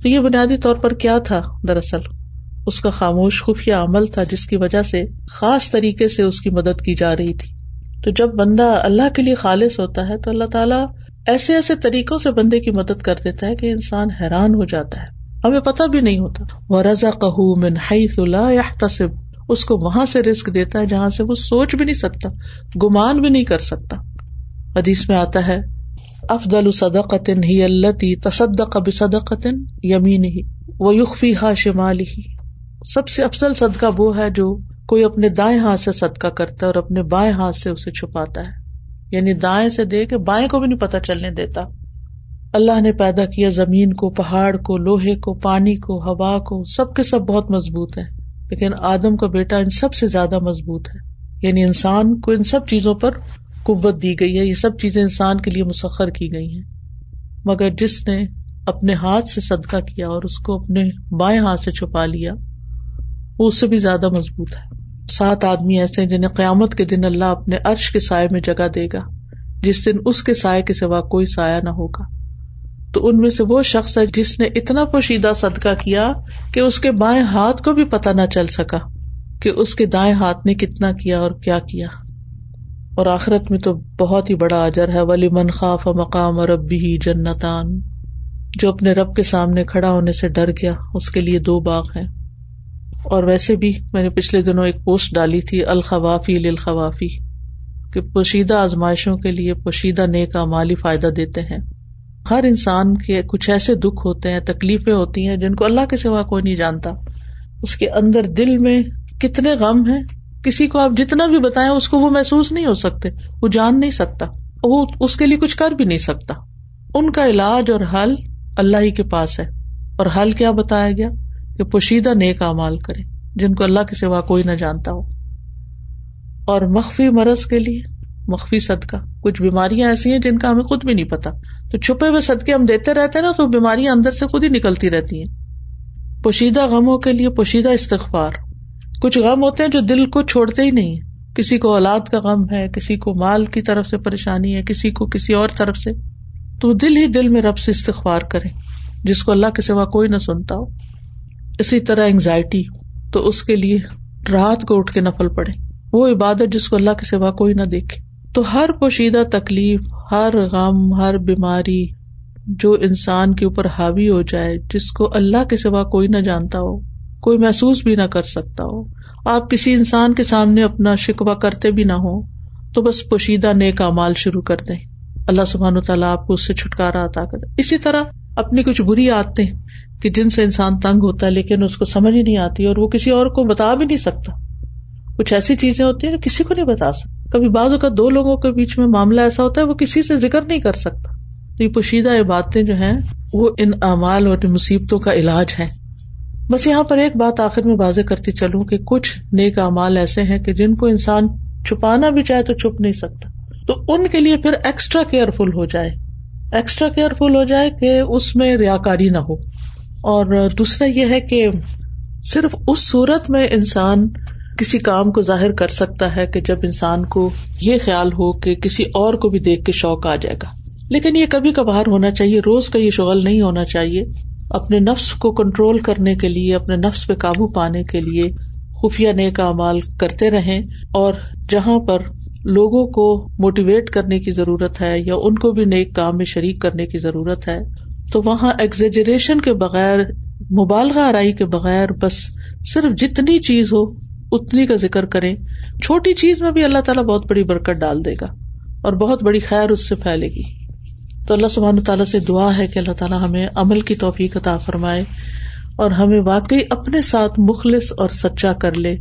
تو یہ بنیادی طور پر کیا تھا دراصل؟ اس کا خاموش خفیہ عمل تھا جس کی وجہ سے خاص طریقے سے اس کی مدد کی جا رہی تھی۔ تو جب بندہ اللہ کے لیے خالص ہوتا ہے تو اللہ تعالیٰ ایسے ایسے طریقوں سے بندے کی مدد کر دیتا ہے کہ انسان حیران ہو جاتا ہے۔ ہمیں پتا بھی نہیں ہوتا۔ وہ رضا کہ تصب اس کو وہاں سے رسک دیتا ہے جہاں سے وہ سوچ بھی نہیں سکتا، گمان بھی نہیں کر سکتا۔ حدیث میں آتا ہے افدل صدقن ہی اللہ تصدق بصدقتن یمین ہی وہ یقفی ہا شمال ہی سب سے افضل صدقہ وہ ہے جو کوئی اپنے دائیں ہاتھ سے صدقہ کرتا ہے اور اپنے بائیں ہاتھ سے اسے چھپاتا ہے۔ یعنی دائیں سے دے کے بائیں کو بھی نہیں پتا چلنے دیتا۔ اللہ نے پیدا کیا زمین کو، پہاڑ کو، لوہے کو، پانی کو، ہوا کو، سب کے سب بہت مضبوط ہے لیکن آدم کا بیٹا ان سب سے زیادہ مضبوط ہے۔ یعنی انسان کو ان سب چیزوں پر قوت دی گئی ہے۔ یہ سب چیزیں انسان کے لیے مسخر کی گئی ہیں۔ مگر جس نے اپنے ہاتھ سے صدقہ کیا اور اس کو اپنے بائیں ہاتھ سے چھپا لیا وہ اس سے بھی زیادہ مضبوط ہے۔ سات آدمی ایسے جنہیں قیامت کے دن اللہ اپنے عرش کے سائے میں جگہ دے گا، جس دن اس کے سائے کے سوا کوئی سایہ نہ ہوگا۔ تو ان میں سے وہ شخص ہے جس نے اتنا پوشیدہ صدقہ کیا کہ اس کے بائیں ہاتھ کو بھی پتہ نہ چل سکا کہ اس کے دائیں ہاتھ نے کتنا کیا اور کیا کیا۔ اور آخرت میں تو بہت ہی بڑا اجر ہے۔ ولی من خاف مقام اور ابی ہی جنتان۔ جو اپنے رب کے سامنے کھڑا ہونے سے ڈر گیا، اس کے لیے دو باغ ہیں۔ اور ویسے بھی میں نے پچھلے دنوں ایک پوسٹ ڈالی تھی، الخوافی للخوافی، کہ پوشیدہ آزمائشوں کے لیے پوشیدہ نیک مالی فائدہ دیتے ہیں۔ ہر انسان کے کچھ ایسے دکھ ہوتے ہیں، تکلیفیں ہوتی ہیں، جن کو اللہ کے سوا کوئی نہیں جانتا۔ اس کے اندر دل میں کتنے غم ہیں، کسی کو آپ جتنا بھی بتائیں، اس کو وہ محسوس نہیں ہو سکتے، وہ جان نہیں سکتا، وہ اس کے لیے کچھ کر بھی نہیں سکتا۔ ان کا علاج اور حل اللہ ہی کے پاس ہے۔ اور حل کیا بتایا گیا؟ کہ پوشیدہ نیک امال کرے، جن کو اللہ کے سوا کوئی نہ جانتا ہو۔ اور مخفی مرض کے لیے، مخفی صدقہ۔ کچھ بیماریاں ایسی ہیں جن کا ہمیں خود بھی نہیں پتا۔ تو چھپے ہوئے صدقے ہم دیتے رہتے ہیں نا، تو بیماریاں اندر سے خود ہی نکلتی رہتی ہیں۔ پوشیدہ غموں کے لیے پوشیدہ استغفار۔ کچھ غم ہوتے ہیں جو دل کو چھوڑتے ہی نہیں۔ کسی کو اولاد کا غم ہے، کسی کو مال کی طرف سے پریشانی ہے، کسی کو کسی اور طرف سے۔ تو دل ہی دل میں رب سے استغفار کرے، جس کو اللہ کے سوا کوئی نہ سنتا ہو۔ اسی طرح انگزائٹی تو اس کے لیے رات کو اٹھ کے نفل پڑے وہ عبادت جس کو اللہ کے سوا کوئی نہ دیکھے۔ تو ہر پوشیدہ تکلیف، ہر غم، ہر بیماری جو انسان کے اوپر حاوی ہو جائے، جس کو اللہ کے سوا کوئی نہ جانتا ہو، کوئی محسوس بھی نہ کر سکتا ہو۔ آپ کسی انسان کے سامنے اپنا شکوا کرتے بھی نہ ہو تو بس پوشیدہ نیک امال شروع کر دیں۔ اللہ سبحان و تعالیٰ آپ کو اس سے چھٹکارا عطا کر اسی طرح اپنی کچھ بری آتے کہ جن سے انسان تنگ ہوتا ہے لیکن اس کو سمجھ ہی نہیں آتی اور وہ کسی اور کو بتا بھی نہیں سکتا۔ کچھ ایسی چیزیں ہوتی ہیں جو کسی کو نہیں بتا سکتا۔ کبھی بعض کا دو لوگوں کے بیچ میں معاملہ ایسا ہوتا ہے وہ کسی سے ذکر نہیں کر سکتا۔ تو یہ پوشیدہ باتیں جو ہیں وہ ان اعمال اور مصیبتوں کا علاج ہے بس یہاں پر ایک بات آخر میں واضح کرتی چلوں کہ کچھ نیک اعمال ایسے ہیں کہ جن کو انسان چھپانا بھی چاہے تو چھپ نہیں سکتا۔ تو ان کے لیے پھر ایکسٹرا کیئر فل ہو جائے۔ ایکسٹرا کیئر فل ہو جائے کہ اس میں ریا کاری نہ ہو۔ اور دوسرا یہ ہے کہ صرف اس صورت میں انسان کسی کام کو ظاہر کر سکتا ہے کہ جب انسان کو یہ خیال ہو کہ کسی اور کو بھی دیکھ کے شوق آ جائے گا۔ لیکن یہ کبھی کبھار ہونا چاہیے، روز کا یہ شغل نہیں ہونا چاہیے۔ اپنے نفس کو کنٹرول کرنے کے لیے، اپنے نفس پہ قابو پانے کے لیے خفیہ نیک امال کرتے رہیں۔ اور جہاں پر لوگوں کو موٹیویٹ کرنے کی ضرورت ہے یا ان کو بھی نیک کام میں شریک کرنے کی ضرورت ہے، تو وہاں ایگزیجریشن کے بغیر، مبالغہ آرائی کے بغیر بس صرف جتنی چیز ہو اتنی کا ذکر کریں۔ چھوٹی چیز میں بھی اللہ تعالیٰ بہت بڑی برکت ڈال دے گا اور بہت بڑی خیر اس سے پھیلے گی۔ تو اللہ سبحان تعالیٰ سے دعا ہے کہ اللہ تعالیٰ ہمیں عمل کی توفیق عطا فرمائے اور ہمیں واقعی اپنے ساتھ مخلص اور سچا کر لے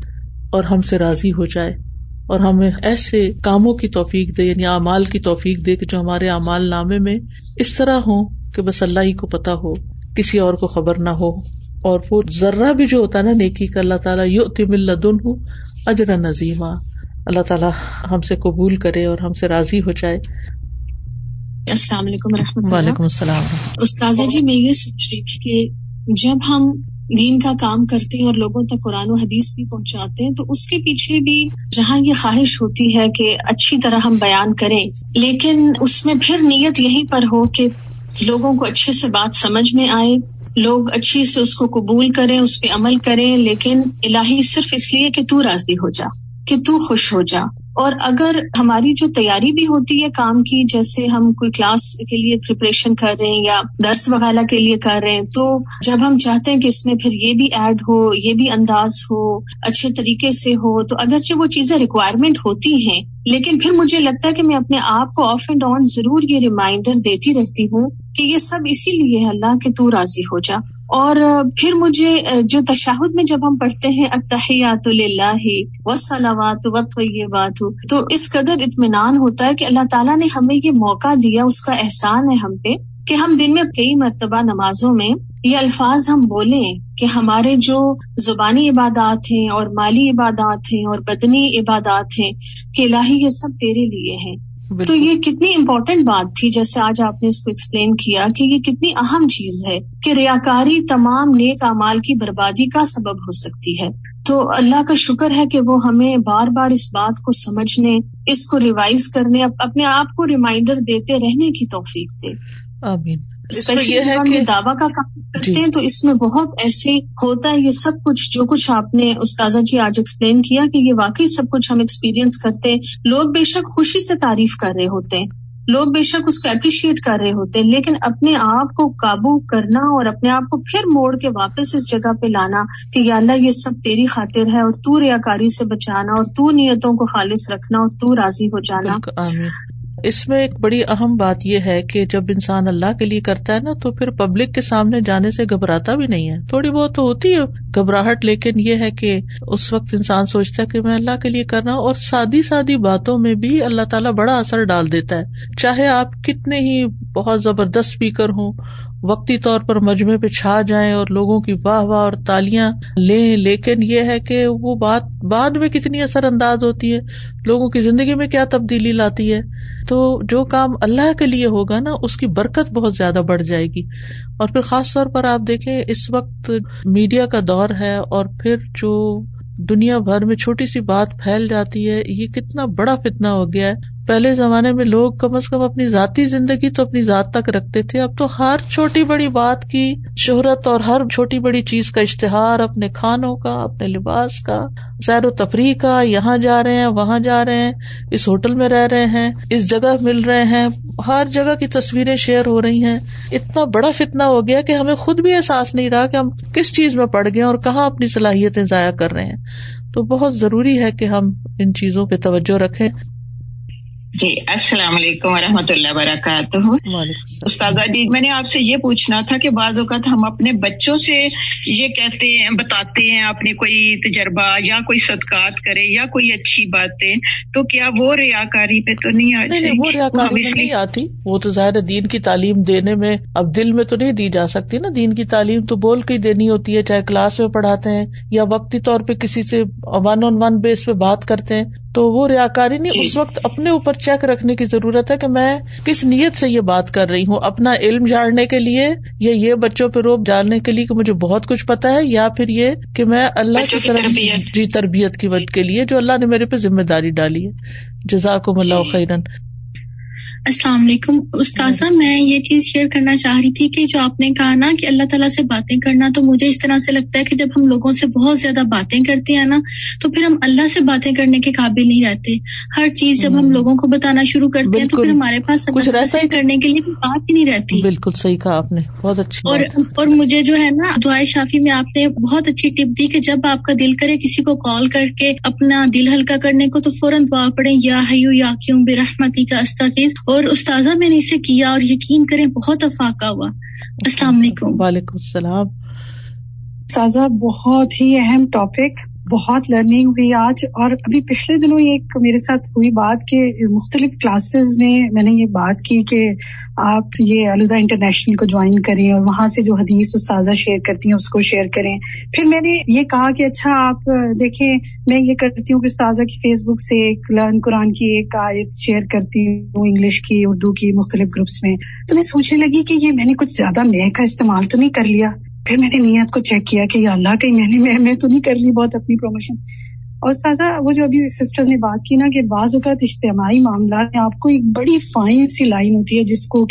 اور ہم سے راضی ہو جائے۔ اور ہمیں ایسے کاموں کی توفیق دے یعنی اعمال کی توفیق دے کہ جو ہمارے اعمال نامے میں اس طرح ہو کہ بس اللہ ہی کو پتا ہو کسی اور کو خبر نہ ہو۔ اور وہ ذرہ بھی جو ہوتا ہے نا نیکی کا اللہ تعالیٰ یو تم الدن ہوں اجر نظیمہ اللہ تعالیٰ ہم سے قبول کرے اور ہم سے راضی ہو جائے۔ السلام علیکم وعلیکم السلام۔ استاذہ جی میں یہ سوچ رہی تھی کہ جب ہم دین کا کام کرتے ہیں اور لوگوں تک قرآن و حدیث بھی پہنچاتے ہیں، تو اس کے پیچھے بھی جہاں یہ خواہش ہوتی ہے کہ اچھی طرح ہم بیان کریں، لیکن اس میں پھر نیت یہیں پر ہو کہ لوگوں کو اچھے سے بات سمجھ میں آئے، لوگ اچھی سے اس کو قبول کریں، اس پہ عمل کریں، لیکن الہی صرف اس لیے کہ تو راضی ہو جا، کہ تو خوش ہو جا۔ اور اگر ہماری جو تیاری بھی ہوتی ہے کام کی، جیسے ہم کوئی کلاس کے لیے پریپریشن کر رہے ہیں یا درس وغیرہ کے لیے کر رہے ہیں، تو جب ہم چاہتے ہیں کہ اس میں پھر یہ بھی ایڈ ہو، یہ بھی انداز ہو، اچھے طریقے سے ہو، تو اگرچہ وہ چیزیں ریکوائرمنٹ ہوتی ہیں، لیکن پھر مجھے لگتا ہے کہ میں اپنے آپ کو آف اینڈ آن ضرور یہ ریمائنڈر دیتی رہتی ہوں کہ یہ سب اسی لیے ہے، اللہ کہ تو راضی ہو جا۔ اور پھر مجھے جو تشاہد میں جب ہم پڑھتے ہیں اتحیات اللہ و سلامات وط یہ بات ہو تو اس قدر اطمینان ہوتا ہے کہ اللہ تعالیٰ نے ہمیں یہ موقع دیا، اس کا احسان ہے ہم پہ، کہ ہم دن میں کئی مرتبہ نمازوں میں یہ الفاظ ہم بولیں کہ ہمارے جو زبانی عبادات ہیں اور مالی عبادات ہیں اور بدنی عبادات ہیں، کہ الہی یہ سب تیرے لیے ہیں۔ تو یہ کتنی امپورٹینٹ بات تھی جیسے آج آپ نے اس کو ایکسپلین کیا کہ یہ کتنی اہم چیز ہے کہ ریاکاری تمام نیک امال کی بربادی کا سبب ہو سکتی ہے۔ تو اللہ کا شکر ہے کہ وہ ہمیں بار بار اس بات کو سمجھنے اس کو ریوائز کرنے اپنے آپ کو ریمائنڈر دیتے رہنے کی توفیق دے۔ آمین۔ اسپیشلی دعوی کا کام کرتے جی۔ ہیں تو اس میں بہت ایسے ہوتا ہے یہ سب کچھ جو کچھ آپ نے استاذہ جی آج ایکسپلین کیا کہ یہ واقعی سب کچھ ہم ایکسپیرئنس کرتے لوگ بے شک خوشی سے تعریف کر رہے ہوتے ہیں۔ لوگ بے شک اس کو اپریشیٹ کر رہے ہوتے ہیں۔ لیکن اپنے آپ کو قابو کرنا اور اپنے آپ کو پھر موڑ کے واپس اس جگہ پہ لانا کہ یا اللہ یہ سب تیری خاطر ہے اور تو ریاکاری سے بچانا اور تو نیتوں کو خالص رکھنا اور تو راضی ہو جانا۔ اس میں ایک بڑی اہم بات یہ ہے کہ جب انسان اللہ کے لیے کرتا ہے نا، تو پھر پبلک کے سامنے جانے سے گھبراتا بھی نہیں ہے۔ تھوڑی بہت تو ہوتی ہے گھبراہٹ، لیکن یہ ہے کہ اس وقت انسان سوچتا ہے کہ میں اللہ کے لیے کر رہا ہوں اور سادی سادی باتوں میں بھی اللہ تعالیٰ بڑا اثر ڈال دیتا ہے۔ چاہے آپ کتنے ہی بہت زبردست اسپیکر ہوں وقتی طور پر مجمے پہ چھا جائیں اور لوگوں کی واہ واہ اور تالیاں لیں، لیکن یہ ہے کہ وہ بات بعد میں کتنی اثر انداز ہوتی ہے؟ لوگوں کی زندگی میں کیا تبدیلی لاتی ہے؟ تو جو کام اللہ کے لیے ہوگا نا، اس کی برکت بہت زیادہ بڑھ جائے گی۔ اور پھر خاص طور پر آپ دیکھیں، اس وقت میڈیا کا دور ہے اور پھر جو دنیا بھر میں چھوٹی سی بات پھیل جاتی ہے، یہ کتنا بڑا فتنا ہو گیا ہے۔ پہلے زمانے میں لوگ کم از کم اپنی ذاتی زندگی تو اپنی ذات تک رکھتے تھے، اب تو ہر چھوٹی بڑی بات کی شہرت اور ہر چھوٹی بڑی چیز کا اشتہار اپنے کھانوں کا، اپنے لباس کا، سیر و تفریح کا، یہاں جا رہے ہیں، وہاں جا رہے ہیں، اس ہوٹل میں رہ رہے ہیں، اس جگہ مل رہے ہیں، ہر جگہ کی تصویریں شیئر ہو رہی ہیں۔ اتنا بڑا فتنا ہو گیا کہ ہمیں خود بھی احساس نہیں رہا کہ ہم کس چیز میں پڑ گئے اور کہاں اپنی صلاحیتیں ضائع کر رہے ہیں۔ تو بہت ضروری ہے کہ ہم ان چیزوں پہ توجہ رکھیں۔ جی السلام علیکم و رحمۃ اللہ وبرکاتہ۔ استاد جی میں نے آپ سے یہ پوچھنا تھا کہ بعض اوقات ہم اپنے بچوں سے یہ کہتے ہیں بتاتے ہیں اپنے کوئی تجربہ یا کوئی صدقات کرے یا کوئی اچھی باتیں تو کیا وہ ریا کاری پہ تو نہیں آتی وہ ریا کاری نہیں آتی۔ وہ تو ظاہر دین کی تعلیم دینے میں اب دل میں تو نہیں دی جا سکتی نا۔ دین کی تعلیم تو بول کے ہی دینی ہوتی ہے چاہے کلاس میں پڑھاتے ہیں یا وقتی طور پہ کسی سے ون آن ون بیس پہ بات کرتے ہیں۔ تو وہ ریا کاری نہیں اس وقت اپنے اوپر چیک رکھنے کی ضرورت ہے کہ میں کس نیت سے یہ بات کر رہی ہوں اپنا علم جاننے کے لیے یا یہ بچوں پہ روپ جاننے کے لیے کہ مجھے بہت کچھ پتا ہے یا پھر یہ کہ میں اللہ کی طرف جی تربیت کی وجہ کے لیے جو اللہ نے میرے پہ ذمہ داری ڈالی ہے۔ جزاک اللہ جی۔ خیرن۔ السلام علیکم۔ استاذہ میں یہ چیز شیئر کرنا چاہ رہی تھی کہ جو آپ نے کہا نا کہ اللہ تعالیٰ سے باتیں کرنا تو مجھے اس طرح سے لگتا ہے کہ جب ہم لوگوں سے بہت زیادہ باتیں کرتے ہیں نا تو پھر ہم اللہ سے باتیں کرنے کے قابل نہیں رہتے۔ ہر چیز جب ہم لوگوں کو بتانا شروع کرتے ہیں تو پھر ہمارے پاس کچھ کرنے کے لیے بات ہی نہیں رہتی۔ بالکل صحیح کہا آپ نے۔ بہت اچھی اور اور مجھے جو ہے نا دعائیں شافی میں آپ نے بہت اچھی ٹپ دی کہ جب آپ کا دل کرے کسی کو کال کر کے اپنا دل ہلکا کرنے کو تو فوراً دعا پڑے یا ہیو یا کیوں بے رحمتی کا استاخیز اور استاذہ میں نے اسے کیا اور یقین کریں بہت افاقہ ہوا۔ السلام علیکم۔ وعلیکم السلام۔ سازا بہت ہی اہم ٹاپک بہت لرننگ ہوئی آج اور ابھی پچھلے دنوں ایک میرے ساتھ ہوئی بات کہ مختلف کلاسز میں میں نے یہ بات کی کہ آپ یہ الدا انٹرنیشنل کو جوائن کریں اور وہاں سے جو حدیث سازا شیئر کرتی ہیں اس کو شیئر کریں۔ پھر میں نے یہ کہا کہ اچھا آپ دیکھیں، میں یہ کرتی ہوں کہ استاذہ کی فیس بک سے ایک لرن قرآن کی ایک آیت شیئر کرتی ہوں انگلش کی، اردو کی مختلف گروپس میں۔ تو میں سوچنے لگی کہ یہ میں نے کچھ زیادہ نئے کا استعمال تو نہیں کر لیا۔ پھر میں نے نیت کو چیک کیا کہ اللہ کہیں میں نے میں تو نہیں کر لی بہت اپنی پروموشن اور سازا، وہ جو ابھی سسٹر نے بات کی نا کہ بعض اوقات اجتماعی معاملات میں آپ کو ایک بڑی فائن سی لائن ہوتی ہے جس کو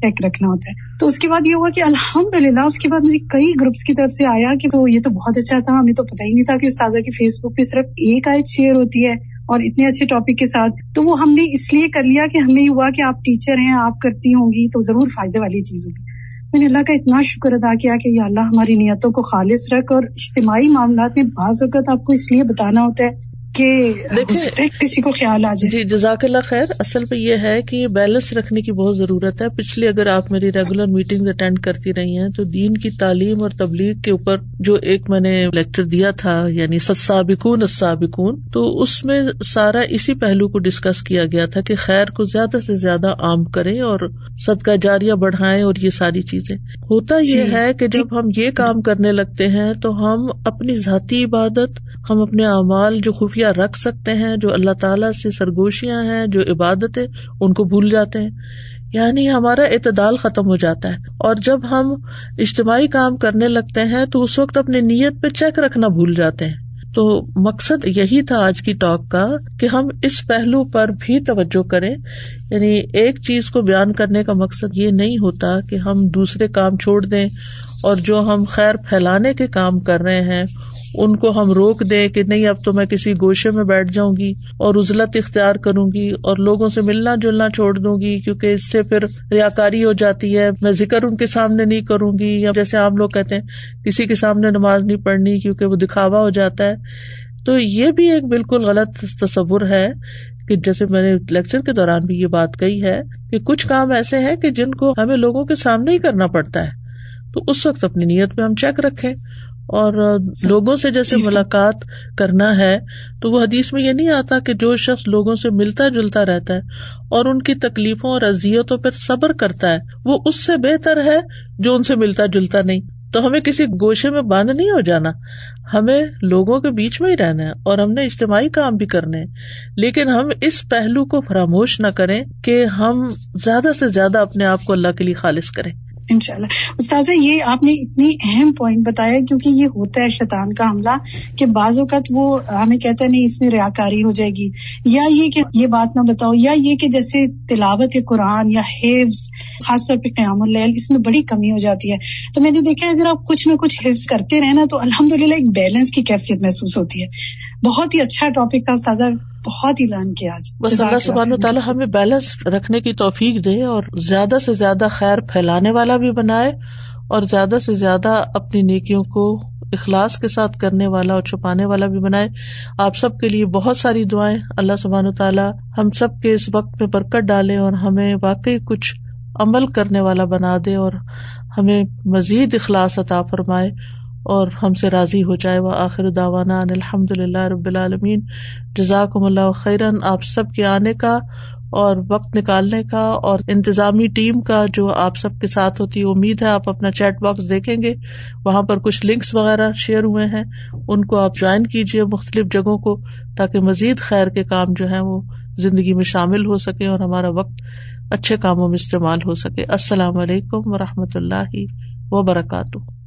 ٹیک رکھنا ہوتا ہے۔ تو اس کے بعد یہ ہوا کہ الحمد للہ اس کے بعد مجھے کئی گروپس کی طرف سے آیا کہ تو یہ تو بہت اچھا تھا، ہمیں تو پتہ ہی نہیں تھا کہ استاذہ کی فیس بک پہ صرف ایک آیت شیئر ہوتی ہے اور اتنے اچھے ٹاپک کے ساتھ۔ تو وہ ہم نے اس لیے کر لیا کہ ہمیں ہوا کہ آپ ٹیچر ہیں، آپ کرتی ہوں گی تو ضرور فائدے والی چیز ہوگی۔ میں نے اللہ کا اتنا شکر ادا کیا کہ یا اللہ ہماری نیتوں کو خالص رکھ اور اجتماعی معاملات میں بعض اوقات آپ کو اس لیے بتانا ہوتا ہے کہ کسی کو خیال آ جائے۔ جی جزاک اللہ خیر اصل میں یہ ہے کہ یہ بیلنس رکھنے کی بہت ضرورت ہے۔ پچھلی اگر آپ میری ریگولر میٹنگ اٹینڈ کرتی رہی ہیں تو دین کی تعلیم اور تبلیغ کے اوپر جو ایک میں نے لیکچر دیا تھا یعنی سابقون سابقون تو اس میں سارا اسی پہلو کو ڈسکس کیا گیا تھا کہ خیر کو زیادہ سے زیادہ عام کریں اور صدقہ جاریہ بڑھائیں اور یہ ساری چیزیں۔ ہوتا یہ جی۔ ہے کہ جب ہم یہ کام کرنے لگتے ہیں تو ہم اپنی ذاتی عبادت ہم اپنے اعمال جو خفیہ رکھ سکتے ہیں، جو اللہ تعالیٰ سے سرگوشیاں ہیں، جو عبادت ہے ان کو بھول جاتے ہیں۔ یعنی ہمارا اعتدال ختم ہو جاتا ہے۔ اور جب ہم اجتماعی کام کرنے لگتے ہیں، تو اس وقت اپنی نیت پہ چیک رکھنا بھول جاتے ہیں۔ تو مقصد یہی تھا آج کی ٹاک کا کہ ہم اس پہلو پر بھی توجہ کریں۔ یعنی ایک چیز کو بیان کرنے کا مقصد یہ نہیں ہوتا کہ ہم دوسرے کام چھوڑ دیں اور جو ہم خیر پھیلانے کے کام کر رہے ہیں ان کو ہم روک دیں کہ نہیں، اب تو میں کسی گوشے میں بیٹھ جاؤں گی اور عزلت اختیار کروں گی اور لوگوں سے ملنا جلنا چھوڑ دوں گی، کیونکہ اس سے پھر ریا کاری ہو جاتی ہے۔ میں ذکر ان کے سامنے نہیں کروں گی، یا جیسے عام لوگ کہتے ہیں، کسی کے سامنے نماز نہیں پڑھنی کیونکہ وہ دکھاوا ہو جاتا ہے۔ تو یہ بھی ایک بالکل غلط تصور ہے کہ جیسے میں نے لیکچر کے دوران بھی یہ بات کہی ہے کہ کچھ کام ایسے ہیں کہ جن کو ہمیں لوگوں کے سامنے ہی کرنا پڑتا ہے۔ تو اس وقت اپنی نیت میں ہم چیک رکھیں۔ اور لوگوں سے جیسے ملاقات کرنا ہے تو وہ حدیث میں یہ نہیں آتا کہ جو شخص لوگوں سے ملتا جلتا رہتا ہے اور ان کی تکلیفوں اور ازیتوں پہ صبر کرتا ہے وہ اس سے بہتر ہے جو ان سے ملتا جلتا نہیں۔ تو ہمیں کسی گوشے میں بند نہیں ہو جانا۔ ہمیں لوگوں کے بیچ میں ہی رہنا ہے اور ہم نے اجتماعی کام بھی کرنے لیکن ہم اس پہلو کو فراموش نہ کریں کہ ہم زیادہ سے زیادہ اپنے آپ کو اللہ کے لیے خالص کریں۔ انشاء اللہ استاذہ، یہ آپ نے اتنی اہم پوائنٹ بتایا کیونکہ یہ ہوتا ہے شیطان کا حملہ کہ بعض اوقات وہ ہمیں کہتا ہے، نہیں، اس میں ریاکاری ہو جائے گی۔ یا یہ کہ یہ بات نہ بتاؤ، یا یہ کہ جیسے تلاوت قرآن یا حفظ، خاص طور پہ قیام اللیل، اس میں بڑی کمی ہو جاتی ہے۔ تو میں نے دیکھا اگر آپ کچھ نہ کچھ حفظ کرتے رہے نا تو الحمد للہ ایک بیلنس کی کیفیت محسوس ہوتی ہے۔ بہت ہی اچھا ٹاپک تھا سادہ بہت ہی لان کیا آج بس اللہ سبحان و تعالیٰ ہمیں بیلنس رکھنے کی توفیق دے اور زیادہ سے زیادہ خیر پھیلانے والا بھی بنائے اور زیادہ سے زیادہ اپنی نیکیوں کو اخلاص کے ساتھ کرنے والا اور چھپانے والا بھی بنائے۔ آپ سب کے لیے بہت ساری دعائیں۔ اللہ سبحان و تعالیٰ ہم سب کے اس وقت میں برکت ڈالے اور ہمیں واقعی کچھ عمل کرنے والا بنا دے اور ہمیں مزید اخلاص عطا فرمائے۔ اور ہم سے راضی ہو جائے۔ وہ آخر داوانا الحمد للہ رب العالمین۔ جزاکم اللہ خیرن آپ سب کے آنے کا اور وقت نکالنے کا اور انتظامی ٹیم کا جو آپ سب کے ساتھ ہوتی ہے، امید ہے آپ اپنا چیٹ باکس دیکھیں گے۔ وہاں پر کچھ لنکس وغیرہ شیئر ہوئے ہیں۔ ان کو آپ جوائن کیجیے مختلف جگہوں کو تاکہ مزید خیر کے کام جو ہے وہ زندگی میں شامل ہو سکے اور ہمارا وقت اچھے کاموں میں استعمال ہو سکے۔ السلام علیکم و رحمۃ اللہ وبرکاتہ۔